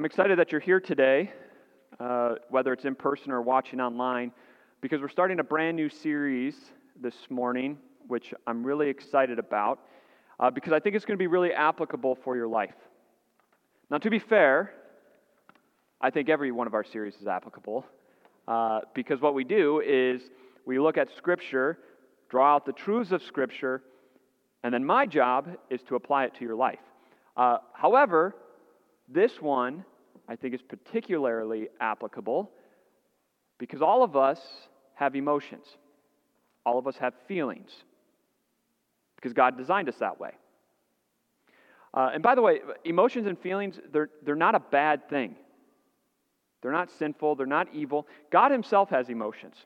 I'm excited that you're here today, uh, whether it's in person or watching online, because we're starting a brand new series this morning, which I'm really excited about, uh, because I think it's going to be really applicable for your life. Now, to be fair, I think every one of our series is applicable, uh, because what we do is we look at Scripture, draw out the truths of Scripture, and then my job is to apply it to your life. Uh, however, this one I think is particularly applicable because all of us have emotions, all of us have feelings because God designed us that way. Uh, and by the way, emotions and feelings, they're, they're not a bad thing. They're not sinful, they're not evil. God Himself has emotions.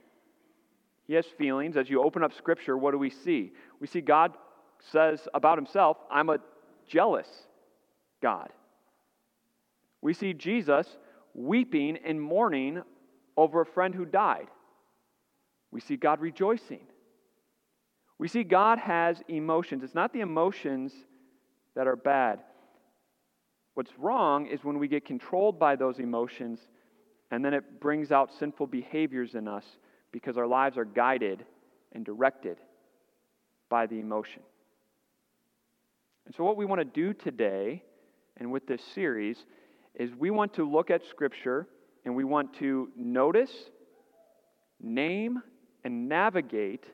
He has feelings. As you open up Scripture, what do we see? We see God says about Himself, I'm a jealous God. We see Jesus weeping and mourning over a friend who died. We see God rejoicing. We see God has emotions. It's not the emotions that are bad. What's wrong is when we get controlled by those emotions and then it brings out sinful behaviors in us because our lives are guided and directed by the emotion. And so, what we want to do today and with this series is we want to look at Scripture and we want to notice, name, and navigate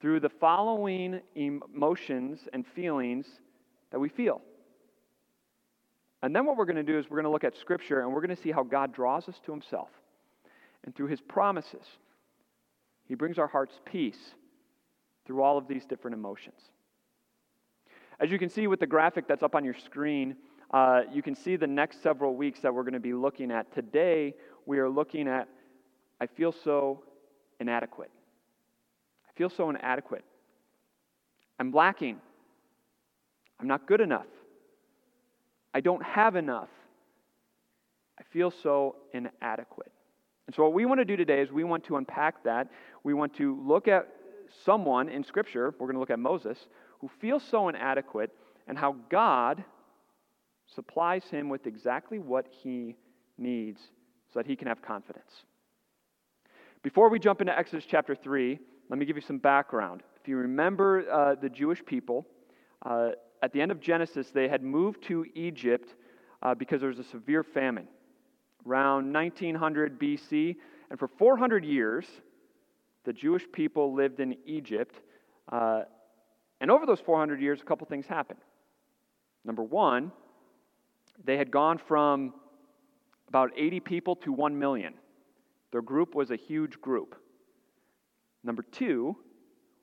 through the following emotions and feelings that we feel. And then what we're going to do is we're going to look at Scripture and we're going to see how God draws us to Himself. And through His promises, He brings our hearts peace through all of these different emotions. As you can see with the graphic that's up on your screen, uh, you can see the next several weeks that we're going to be looking at. Today, we are looking at I feel so inadequate. I feel so inadequate. I'm lacking. I'm not good enough. I don't have enough. I feel so inadequate. And so, what we want to do today is we want to unpack that. We want to look at someone in Scripture, we're going to look at Moses, who feels so inadequate, and how God supplies him with exactly what he needs so that he can have confidence. Before we jump into Exodus chapter 3, let me give you some background. If you remember uh, the Jewish people, uh, at the end of Genesis, they had moved to Egypt uh, because there was a severe famine around 1900 BC. And for 400 years, the Jewish people lived in Egypt. Uh, and over those 400 years, a couple things happened. Number one, they had gone from about 80 people to 1 million. Their group was a huge group. Number two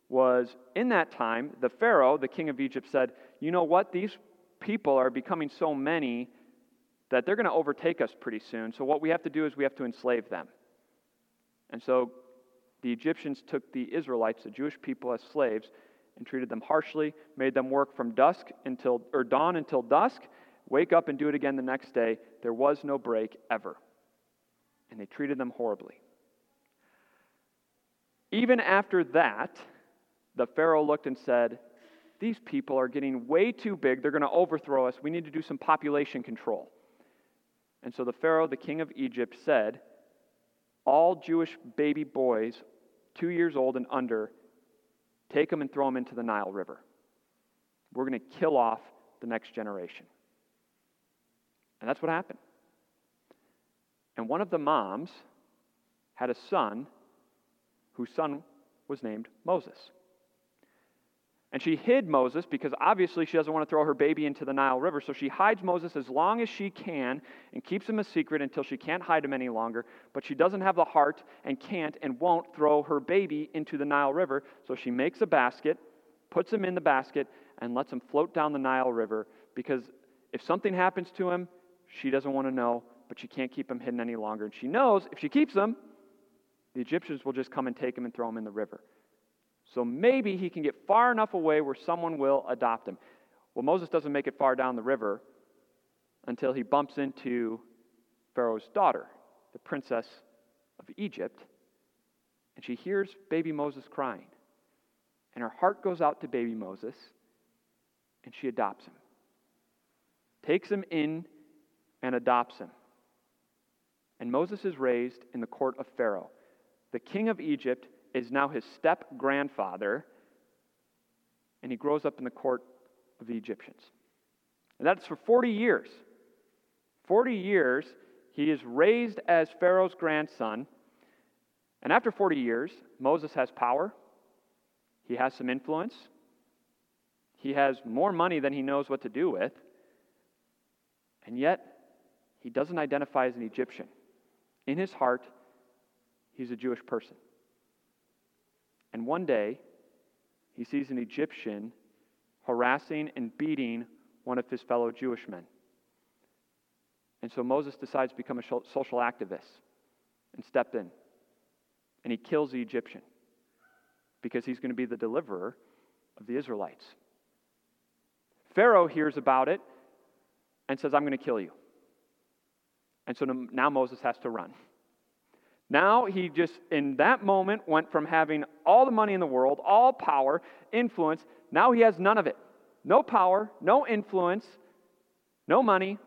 was in that time, the Pharaoh, the king of Egypt, said, You know what? These people are becoming so many that they're going to overtake us pretty soon. So what we have to do is we have to enslave them. And so the Egyptians took the Israelites, the Jewish people, as slaves and treated them harshly, made them work from dusk until or dawn until dusk, wake up and do it again the next day. There was no break ever. And they treated them horribly. Even after that, the Pharaoh looked and said, These people are getting way too big. They're going to overthrow us. We need to do some population control. And so the Pharaoh, the king of Egypt, said, All Jewish baby boys, two years old and under, take them and throw them into the Nile River. We're going to kill off the next generation. And that's what happened. And one of the moms had a son whose son was named Moses. And she hid Moses because obviously she doesn't want to throw her baby into the Nile River. So she hides Moses as long as she can and keeps him a secret until she can't hide him any longer. But she doesn't have the heart and can't and won't throw her baby into the Nile River. So she makes a basket, puts him in the basket, and lets him float down the Nile River because if something happens to him, she doesn't want to know, but she can't keep them hidden any longer. And she knows if she keeps them, the Egyptians will just come and take him and throw him in the river. So maybe he can get far enough away where someone will adopt him. Well, Moses doesn't make it far down the river until he bumps into Pharaoh's daughter, the princess of Egypt, and she hears baby Moses crying. And her heart goes out to baby Moses, and she adopts him. Takes him in and adopts him. And Moses is raised in the court of Pharaoh. The king of Egypt is now his step grandfather, and he grows up in the court of the Egyptians. And that's for 40 years. 40 years, he is raised as Pharaoh's grandson. And after 40 years, Moses has power, he has some influence, he has more money than he knows what to do with, and yet he doesn't identify as an Egyptian. In his heart, he's a Jewish person. And one day, he sees an Egyptian harassing and beating one of his fellow Jewish men. And so Moses decides to become a social activist and step in. And he kills the Egyptian because he's going to be the deliverer of the Israelites. Pharaoh hears about it and says, I'm going to kill you. And so now Moses has to run. Now he just, in that moment, went from having all the money in the world, all power, influence, now he has none of it. No power, no influence, no money,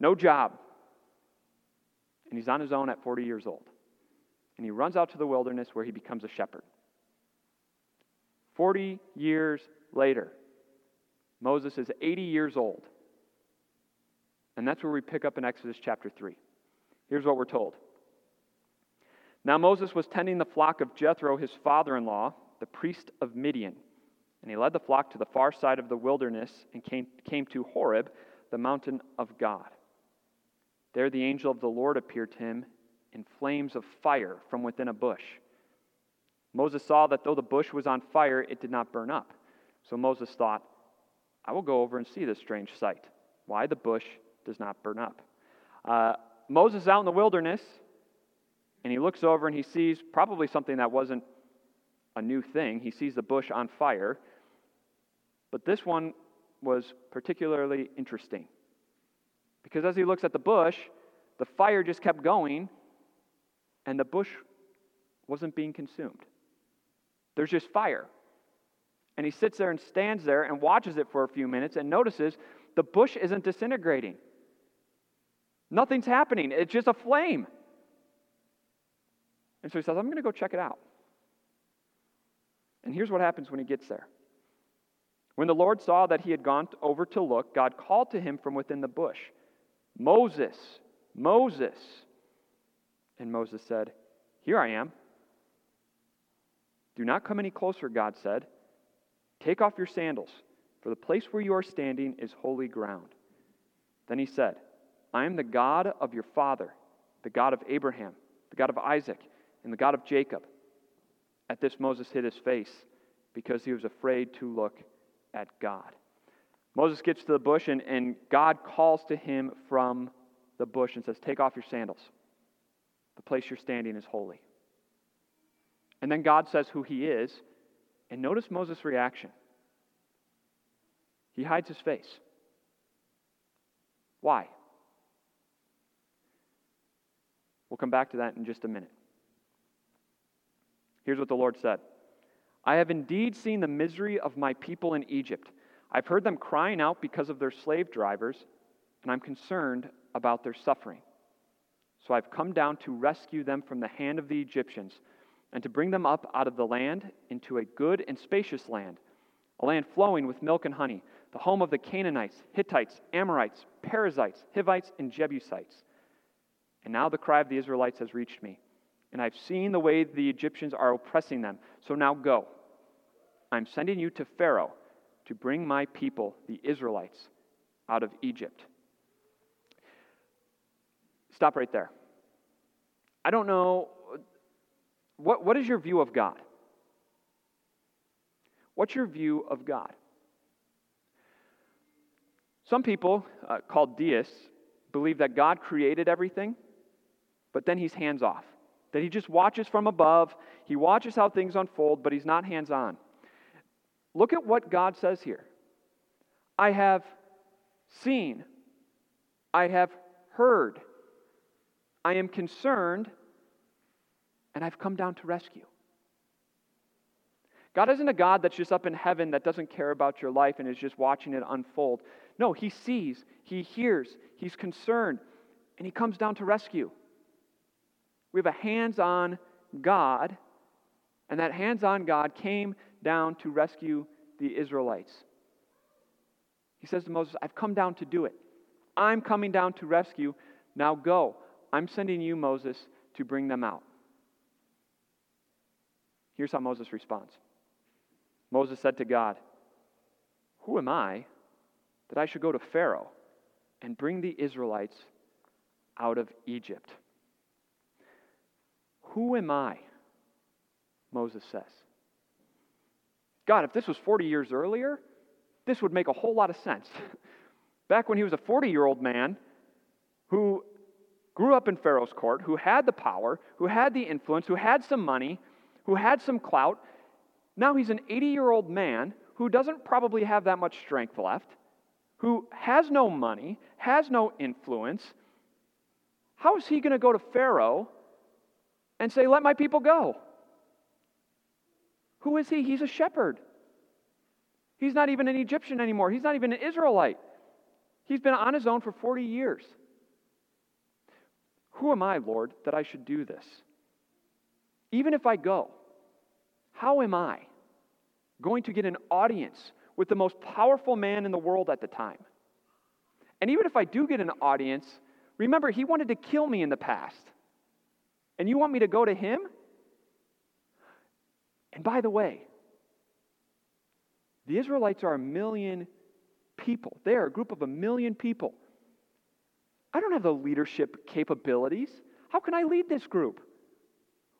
no job. And he's on his own at 40 years old. And he runs out to the wilderness where he becomes a shepherd. 40 years later, Moses is 80 years old. And that's where we pick up in Exodus chapter 3. Here's what we're told. Now Moses was tending the flock of Jethro, his father in law, the priest of Midian. And he led the flock to the far side of the wilderness and came, came to Horeb, the mountain of God. There the angel of the Lord appeared to him in flames of fire from within a bush. Moses saw that though the bush was on fire, it did not burn up. So Moses thought, I will go over and see this strange sight. Why the bush does not burn up. Uh, Moses is out in the wilderness, and he looks over and he sees probably something that wasn't a new thing. He sees the bush on fire. But this one was particularly interesting. Because as he looks at the bush, the fire just kept going, and the bush wasn't being consumed. There's just fire. And he sits there and stands there and watches it for a few minutes and notices the bush isn't disintegrating. Nothing's happening, it's just a flame. And so he says, I'm going to go check it out. And here's what happens when he gets there. When the Lord saw that he had gone over to look, God called to him from within the bush, Moses, Moses. And Moses said, Here I am. Do not come any closer, God said. Take off your sandals, for the place where you are standing is holy ground. Then he said, I am the God of your father, the God of Abraham, the God of Isaac, and the God of Jacob. At this, Moses hid his face because he was afraid to look at God. Moses gets to the bush, and, and God calls to him from the bush and says, Take off your sandals. The place you're standing is holy. And then God says who he is, and notice Moses' reaction. He hides his face. Why? We'll come back to that in just a minute. Here's what the Lord said I have indeed seen the misery of my people in Egypt. I've heard them crying out because of their slave drivers, and I'm concerned about their suffering. So I've come down to rescue them from the hand of the Egyptians and to bring them up out of the land into a good and spacious land, a land flowing with milk and honey, the home of the Canaanites, Hittites, Amorites, Perizzites, Hivites, and Jebusites. And now the cry of the Israelites has reached me, and I've seen the way the Egyptians are oppressing them. So now go. I'm sending you to Pharaoh to bring my people, the Israelites, out of Egypt. Stop right there. I don't know. What, what is your view of God? What's your view of God? Some people, uh, called deists, believe that God created everything but then he's hands off. That he just watches from above, he watches how things unfold, but he's not hands on. Look at what God says here I have seen, I have heard, I am concerned, and I've come down to rescue. God isn't a God that's just up in heaven that doesn't care about your life and is just watching it unfold. No, He sees, He hears, He's concerned, and he comes down to rescue. We have a hands on God, and that hands on God came down to rescue the Israelites. He says to Moses, I've come down to do it. I'm coming down to rescue. Now go. I'm sending you, Moses, to bring them out. Here's how Moses responds Moses said to God, Who am I that I should go to Pharaoh and bring the Israelites out of Egypt? Who am I? Moses says. God, if this was 40 years earlier, this would make a whole lot of sense. Back when he was a 40 year old man who grew up in Pharaoh's court, who had the power, who had the influence, who had some money, who had some clout, now he's an 80 year old man who doesn't probably have that much strength left, who has no money, has no influence. How is he going to go to Pharaoh and say, Let my people go? Who is he? He's a shepherd. He's not even an Egyptian anymore. He's not even an Israelite. He's been on his own for 40 years. Who am I, Lord, that I should do this? Even if I go, how am I going to get an audience with the most powerful man in the world at the time? And even if I do get an audience, remember, he wanted to kill me in the past. And you want me to go to him? And by the way, the Israelites are a million people. They are a group of a million people. I don't have the leadership capabilities. How can I lead this group?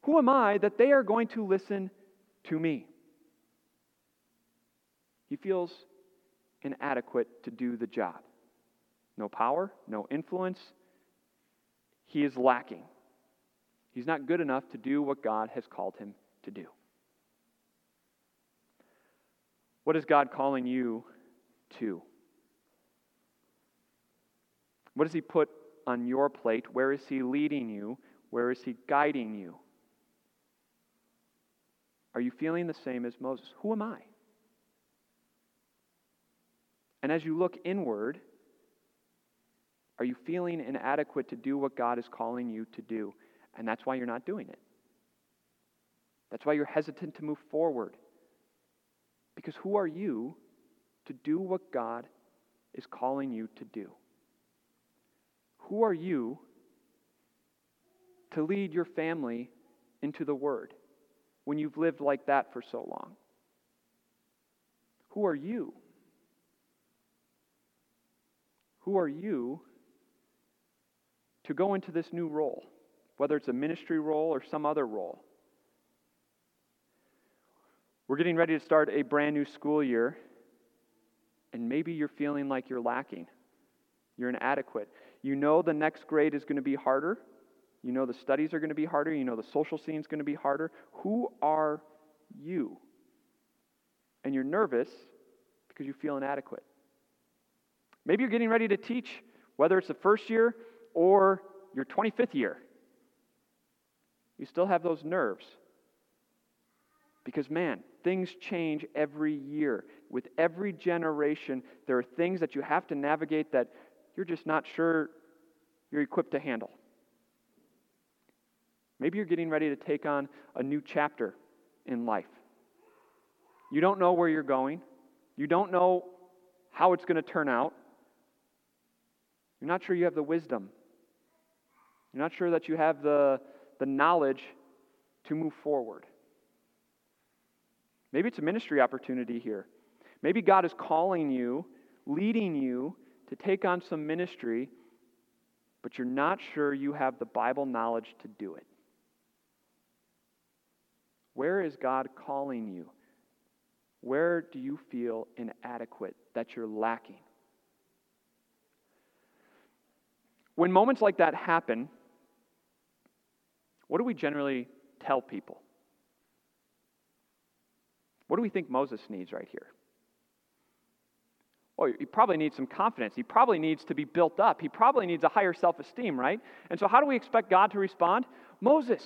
Who am I that they are going to listen to me? He feels inadequate to do the job. No power, no influence. He is lacking. He's not good enough to do what God has called him to do. What is God calling you to? What does He put on your plate? Where is He leading you? Where is He guiding you? Are you feeling the same as Moses? Who am I? And as you look inward, are you feeling inadequate to do what God is calling you to do? And that's why you're not doing it. That's why you're hesitant to move forward. Because who are you to do what God is calling you to do? Who are you to lead your family into the Word when you've lived like that for so long? Who are you? Who are you to go into this new role, whether it's a ministry role or some other role? We're getting ready to start a brand new school year, and maybe you're feeling like you're lacking. You're inadequate. You know the next grade is going to be harder. You know the studies are going to be harder. You know the social scene is going to be harder. Who are you? And you're nervous because you feel inadequate. Maybe you're getting ready to teach, whether it's the first year or your 25th year. You still have those nerves. Because, man, things change every year. With every generation, there are things that you have to navigate that you're just not sure you're equipped to handle. Maybe you're getting ready to take on a new chapter in life. You don't know where you're going, you don't know how it's going to turn out. You're not sure you have the wisdom. You're not sure that you have the, the knowledge to move forward. Maybe it's a ministry opportunity here. Maybe God is calling you, leading you to take on some ministry, but you're not sure you have the Bible knowledge to do it. Where is God calling you? Where do you feel inadequate, that you're lacking? When moments like that happen, what do we generally tell people? What do we think Moses needs right here? Well, he probably needs some confidence. He probably needs to be built up. He probably needs a higher self esteem, right? And so, how do we expect God to respond? Moses,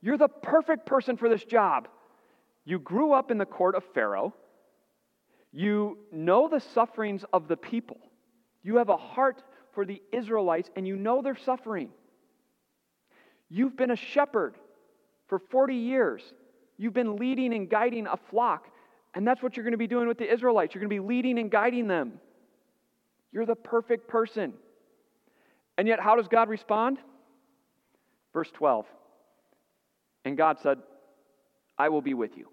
you're the perfect person for this job. You grew up in the court of Pharaoh. You know the sufferings of the people. You have a heart for the Israelites and you know they're suffering. You've been a shepherd for 40 years. You've been leading and guiding a flock. And that's what you're going to be doing with the Israelites. You're going to be leading and guiding them. You're the perfect person. And yet, how does God respond? Verse 12. And God said, I will be with you.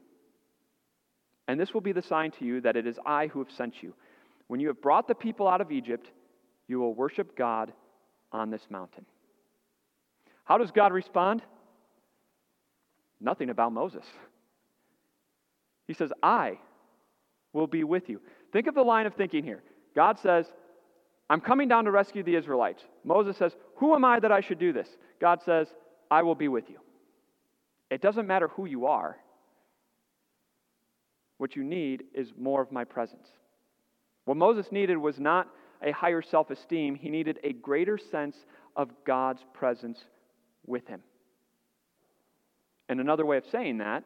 And this will be the sign to you that it is I who have sent you. When you have brought the people out of Egypt, you will worship God on this mountain. How does God respond? Nothing about Moses. He says, I will be with you. Think of the line of thinking here. God says, I'm coming down to rescue the Israelites. Moses says, Who am I that I should do this? God says, I will be with you. It doesn't matter who you are. What you need is more of my presence. What Moses needed was not a higher self esteem, he needed a greater sense of God's presence with him. And another way of saying that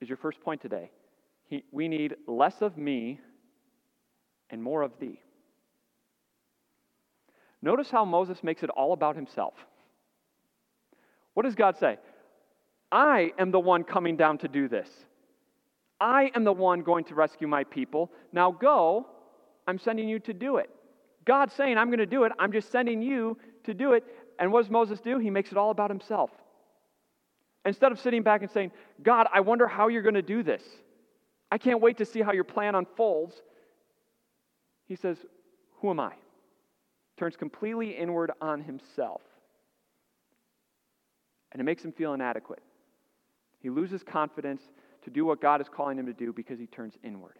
is your first point today. He, we need less of me and more of thee. Notice how Moses makes it all about himself. What does God say? I am the one coming down to do this. I am the one going to rescue my people. Now go, I'm sending you to do it. God's saying, I'm going to do it. I'm just sending you to do it. And what does Moses do? He makes it all about himself. Instead of sitting back and saying, God, I wonder how you're going to do this. I can't wait to see how your plan unfolds. He says, Who am I? Turns completely inward on himself. And it makes him feel inadequate. He loses confidence to do what God is calling him to do because he turns inward.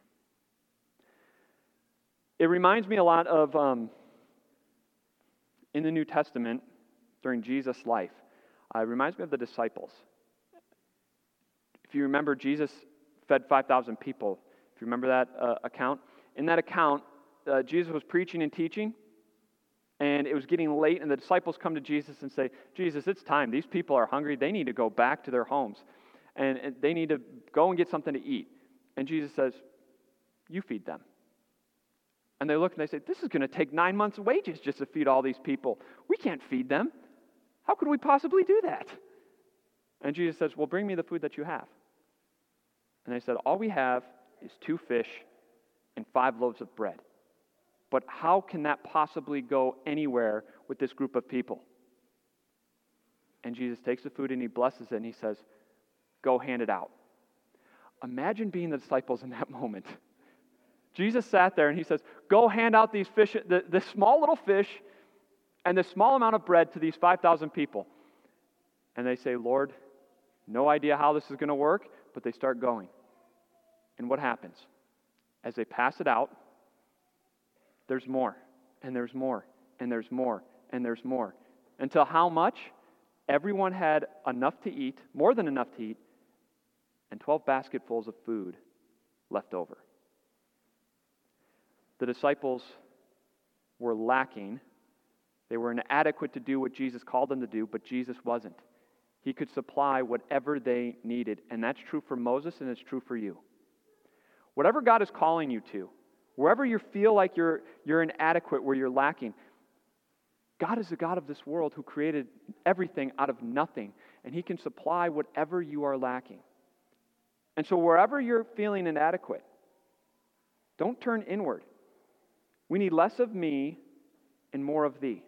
It reminds me a lot of um, in the New Testament during Jesus' life. Uh, it reminds me of the disciples. If you remember, Jesus fed 5,000 people. If you remember that uh, account, in that account, uh, Jesus was preaching and teaching, and it was getting late, and the disciples come to Jesus and say, Jesus, it's time. These people are hungry. They need to go back to their homes, and, and they need to go and get something to eat. And Jesus says, You feed them. And they look and they say, This is going to take nine months' wages just to feed all these people. We can't feed them. How could we possibly do that? And Jesus says, Well, bring me the food that you have. And they said, All we have is two fish and five loaves of bread. But how can that possibly go anywhere with this group of people? And Jesus takes the food and he blesses it and he says, Go hand it out. Imagine being the disciples in that moment. Jesus sat there and he says, Go hand out these fish, the small little fish and this small amount of bread to these 5,000 people. And they say, Lord, no idea how this is going to work, but they start going. And what happens? As they pass it out, there's more, and there's more, and there's more, and there's more. Until how much? Everyone had enough to eat, more than enough to eat, and 12 basketfuls of food left over. The disciples were lacking. They were inadequate to do what Jesus called them to do, but Jesus wasn't. He could supply whatever they needed. And that's true for Moses and it's true for you. Whatever God is calling you to, wherever you feel like you're, you're inadequate, where you're lacking, God is the God of this world who created everything out of nothing, and He can supply whatever you are lacking. And so, wherever you're feeling inadequate, don't turn inward. We need less of me and more of thee.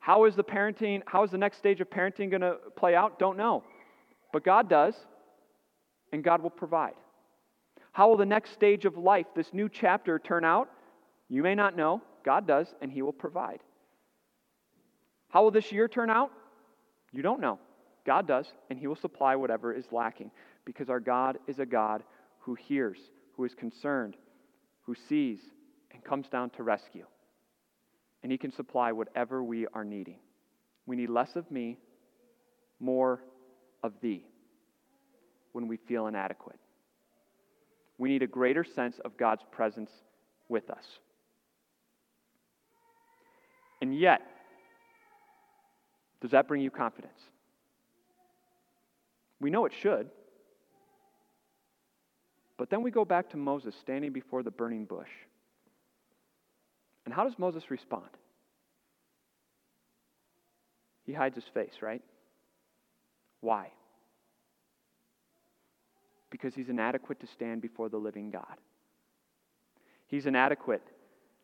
How is the parenting, how is the next stage of parenting going to play out? Don't know. But God does, and God will provide. How will the next stage of life, this new chapter, turn out? You may not know. God does, and He will provide. How will this year turn out? You don't know. God does, and He will supply whatever is lacking because our God is a God who hears, who is concerned, who sees, and comes down to rescue and He can supply whatever we are needing. We need less of me, more of Thee when we feel inadequate. We need a greater sense of God's presence with us. And yet, does that bring you confidence? We know it should. But then we go back to Moses standing before the burning bush. And how does Moses respond? he hides his face, right? Why? Because he's inadequate to stand before the living God. He's inadequate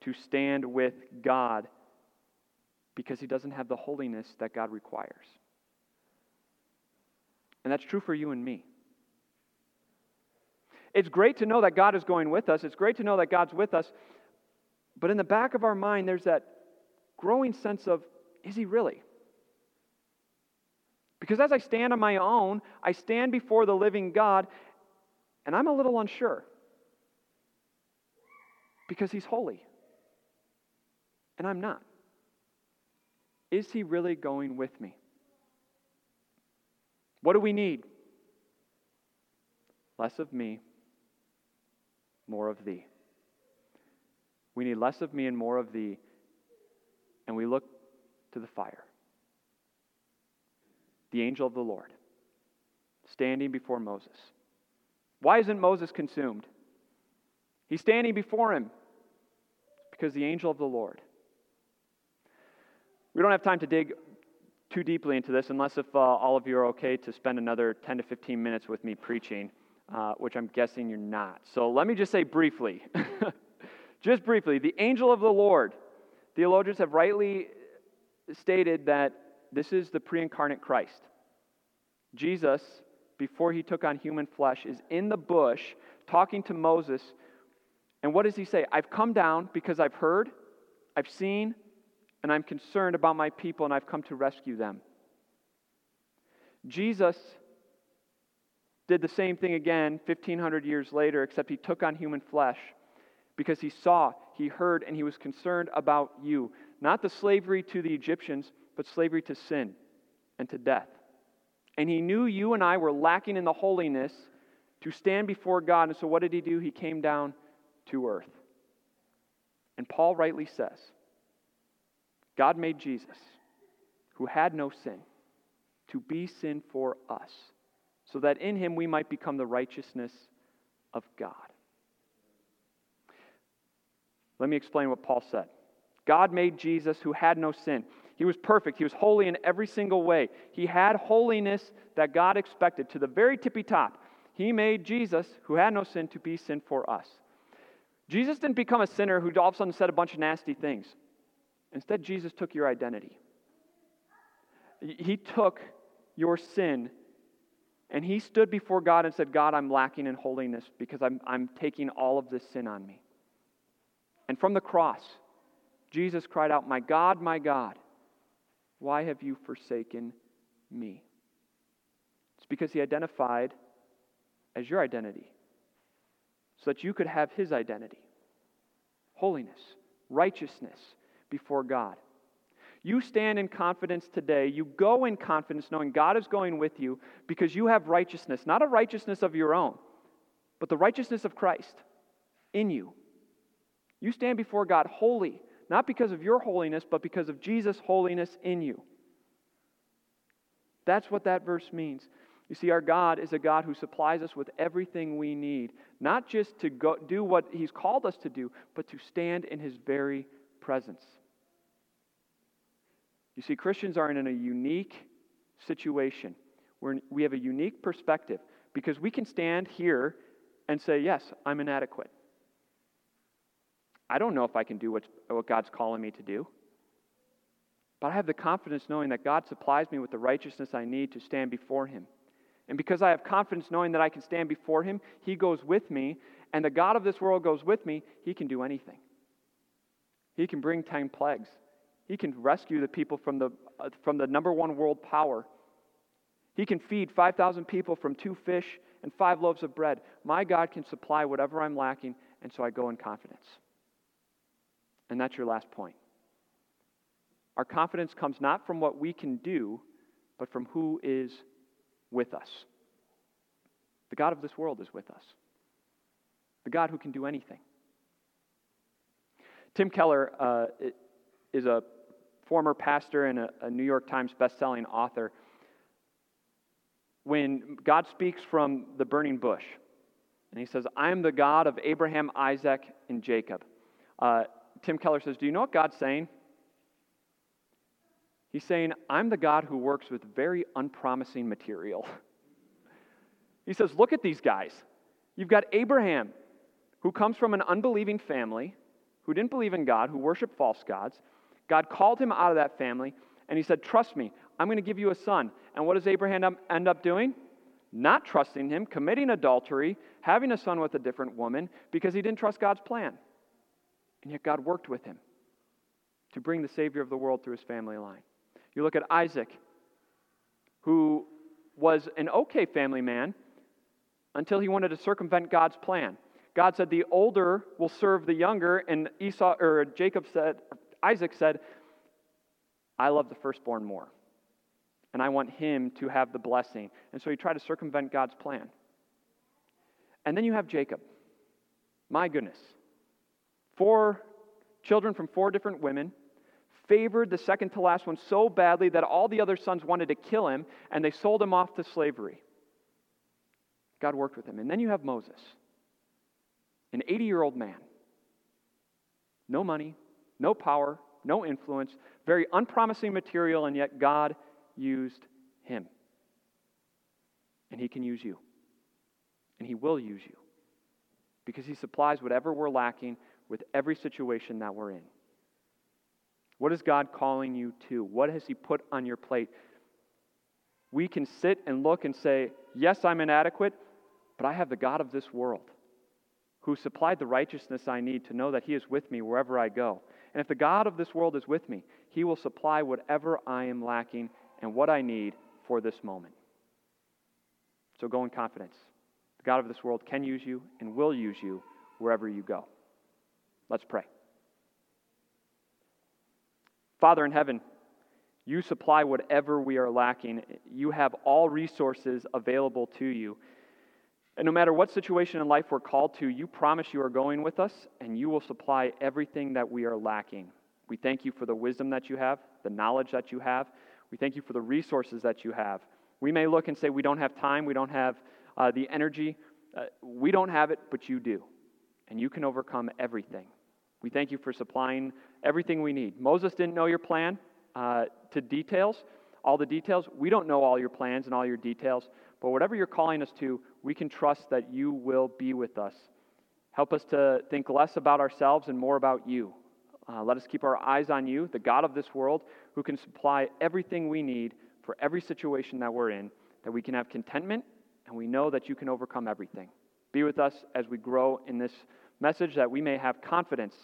to stand with God because he doesn't have the holiness that God requires. And that's true for you and me. It's great to know that God is going with us. It's great to know that God's with us. But in the back of our mind, there's that growing sense of, is he really? Because as I stand on my own, I stand before the living God, and I'm a little unsure. Because he's holy, and I'm not. Is he really going with me? What do we need? Less of me, more of thee. We need less of me and more of thee, and we look to the fire. The angel of the Lord standing before Moses. Why isn't Moses consumed? He's standing before him because the angel of the Lord. We don't have time to dig too deeply into this unless if uh, all of you are okay to spend another 10 to 15 minutes with me preaching, uh, which I'm guessing you're not. So let me just say briefly, just briefly, the angel of the Lord. Theologians have rightly stated that this is the pre incarnate Christ. Jesus, before he took on human flesh, is in the bush talking to Moses. And what does he say? I've come down because I've heard, I've seen, and I'm concerned about my people, and I've come to rescue them. Jesus did the same thing again 1,500 years later, except he took on human flesh because he saw, he heard, and he was concerned about you. Not the slavery to the Egyptians, but slavery to sin and to death. And he knew you and I were lacking in the holiness to stand before God. And so what did he do? He came down to earth. And Paul rightly says, God made Jesus, who had no sin, to be sin for us, so that in him we might become the righteousness of God. Let me explain what Paul said. God made Jesus, who had no sin. He was perfect. He was holy in every single way. He had holiness that God expected to the very tippy top. He made Jesus, who had no sin, to be sin for us. Jesus didn't become a sinner who all of a sudden said a bunch of nasty things. Instead, Jesus took your identity. He took your sin and he stood before God and said, God, I'm lacking in holiness because I'm, I'm taking all of this sin on me. And from the cross, Jesus cried out, My God, my God, why have you forsaken me? It's because he identified as your identity so that you could have his identity holiness, righteousness, before God. You stand in confidence today. You go in confidence knowing God is going with you because you have righteousness, not a righteousness of your own, but the righteousness of Christ in you. You stand before God holy, not because of your holiness, but because of Jesus' holiness in you. That's what that verse means. You see, our God is a God who supplies us with everything we need, not just to go, do what He's called us to do, but to stand in His very presence. You see, Christians are in a unique situation. We're, we have a unique perspective because we can stand here and say, Yes, I'm inadequate. I don't know if I can do what, what God's calling me to do. But I have the confidence knowing that God supplies me with the righteousness I need to stand before Him. And because I have confidence knowing that I can stand before Him, He goes with me, and the God of this world goes with me, He can do anything. He can bring 10 plagues. He can rescue the people from the, uh, from the number one world power. He can feed 5,000 people from two fish and five loaves of bread. My God can supply whatever I'm lacking, and so I go in confidence. And that's your last point. Our confidence comes not from what we can do, but from who is with us. The God of this world is with us, the God who can do anything. Tim Keller uh, is a former pastor and a, a New York Times bestselling author. When God speaks from the burning bush, and he says, I am the God of Abraham, Isaac, and Jacob. Uh, Tim Keller says, Do you know what God's saying? He's saying, I'm the God who works with very unpromising material. He says, Look at these guys. You've got Abraham, who comes from an unbelieving family, who didn't believe in God, who worshiped false gods. God called him out of that family, and he said, Trust me, I'm going to give you a son. And what does Abraham end up doing? Not trusting him, committing adultery, having a son with a different woman, because he didn't trust God's plan. And yet God worked with him to bring the Savior of the world through his family line. You look at Isaac, who was an okay family man until he wanted to circumvent God's plan. God said the older will serve the younger, and Esau or Jacob said, Isaac said, I love the firstborn more. And I want him to have the blessing. And so he tried to circumvent God's plan. And then you have Jacob. My goodness. Four children from four different women, favored the second to last one so badly that all the other sons wanted to kill him, and they sold him off to slavery. God worked with him. And then you have Moses, an 80 year old man. No money, no power, no influence, very unpromising material, and yet God used him. And he can use you. And he will use you. Because he supplies whatever we're lacking with every situation that we're in. What is God calling you to? What has he put on your plate? We can sit and look and say, Yes, I'm inadequate, but I have the God of this world who supplied the righteousness I need to know that He is with me wherever I go. And if the God of this world is with me, He will supply whatever I am lacking and what I need for this moment. So go in confidence. The God of this world can use you and will use you wherever you go. Let's pray. Father in heaven, you supply whatever we are lacking. You have all resources available to you. And no matter what situation in life we're called to, you promise you are going with us and you will supply everything that we are lacking. We thank you for the wisdom that you have, the knowledge that you have. We thank you for the resources that you have. We may look and say we don't have time, we don't have uh, the energy. Uh, we don't have it, but you do. And you can overcome everything. We thank you for supplying everything we need. Moses didn't know your plan uh, to details, all the details. We don't know all your plans and all your details, but whatever you're calling us to, we can trust that you will be with us. Help us to think less about ourselves and more about you. Uh, let us keep our eyes on you, the God of this world, who can supply everything we need for every situation that we're in, that we can have contentment and we know that you can overcome everything. Be with us as we grow in this message that we may have confidence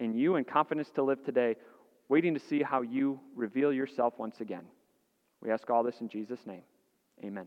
in you and confidence to live today, waiting to see how you reveal yourself once again. We ask all this in Jesus' name. Amen.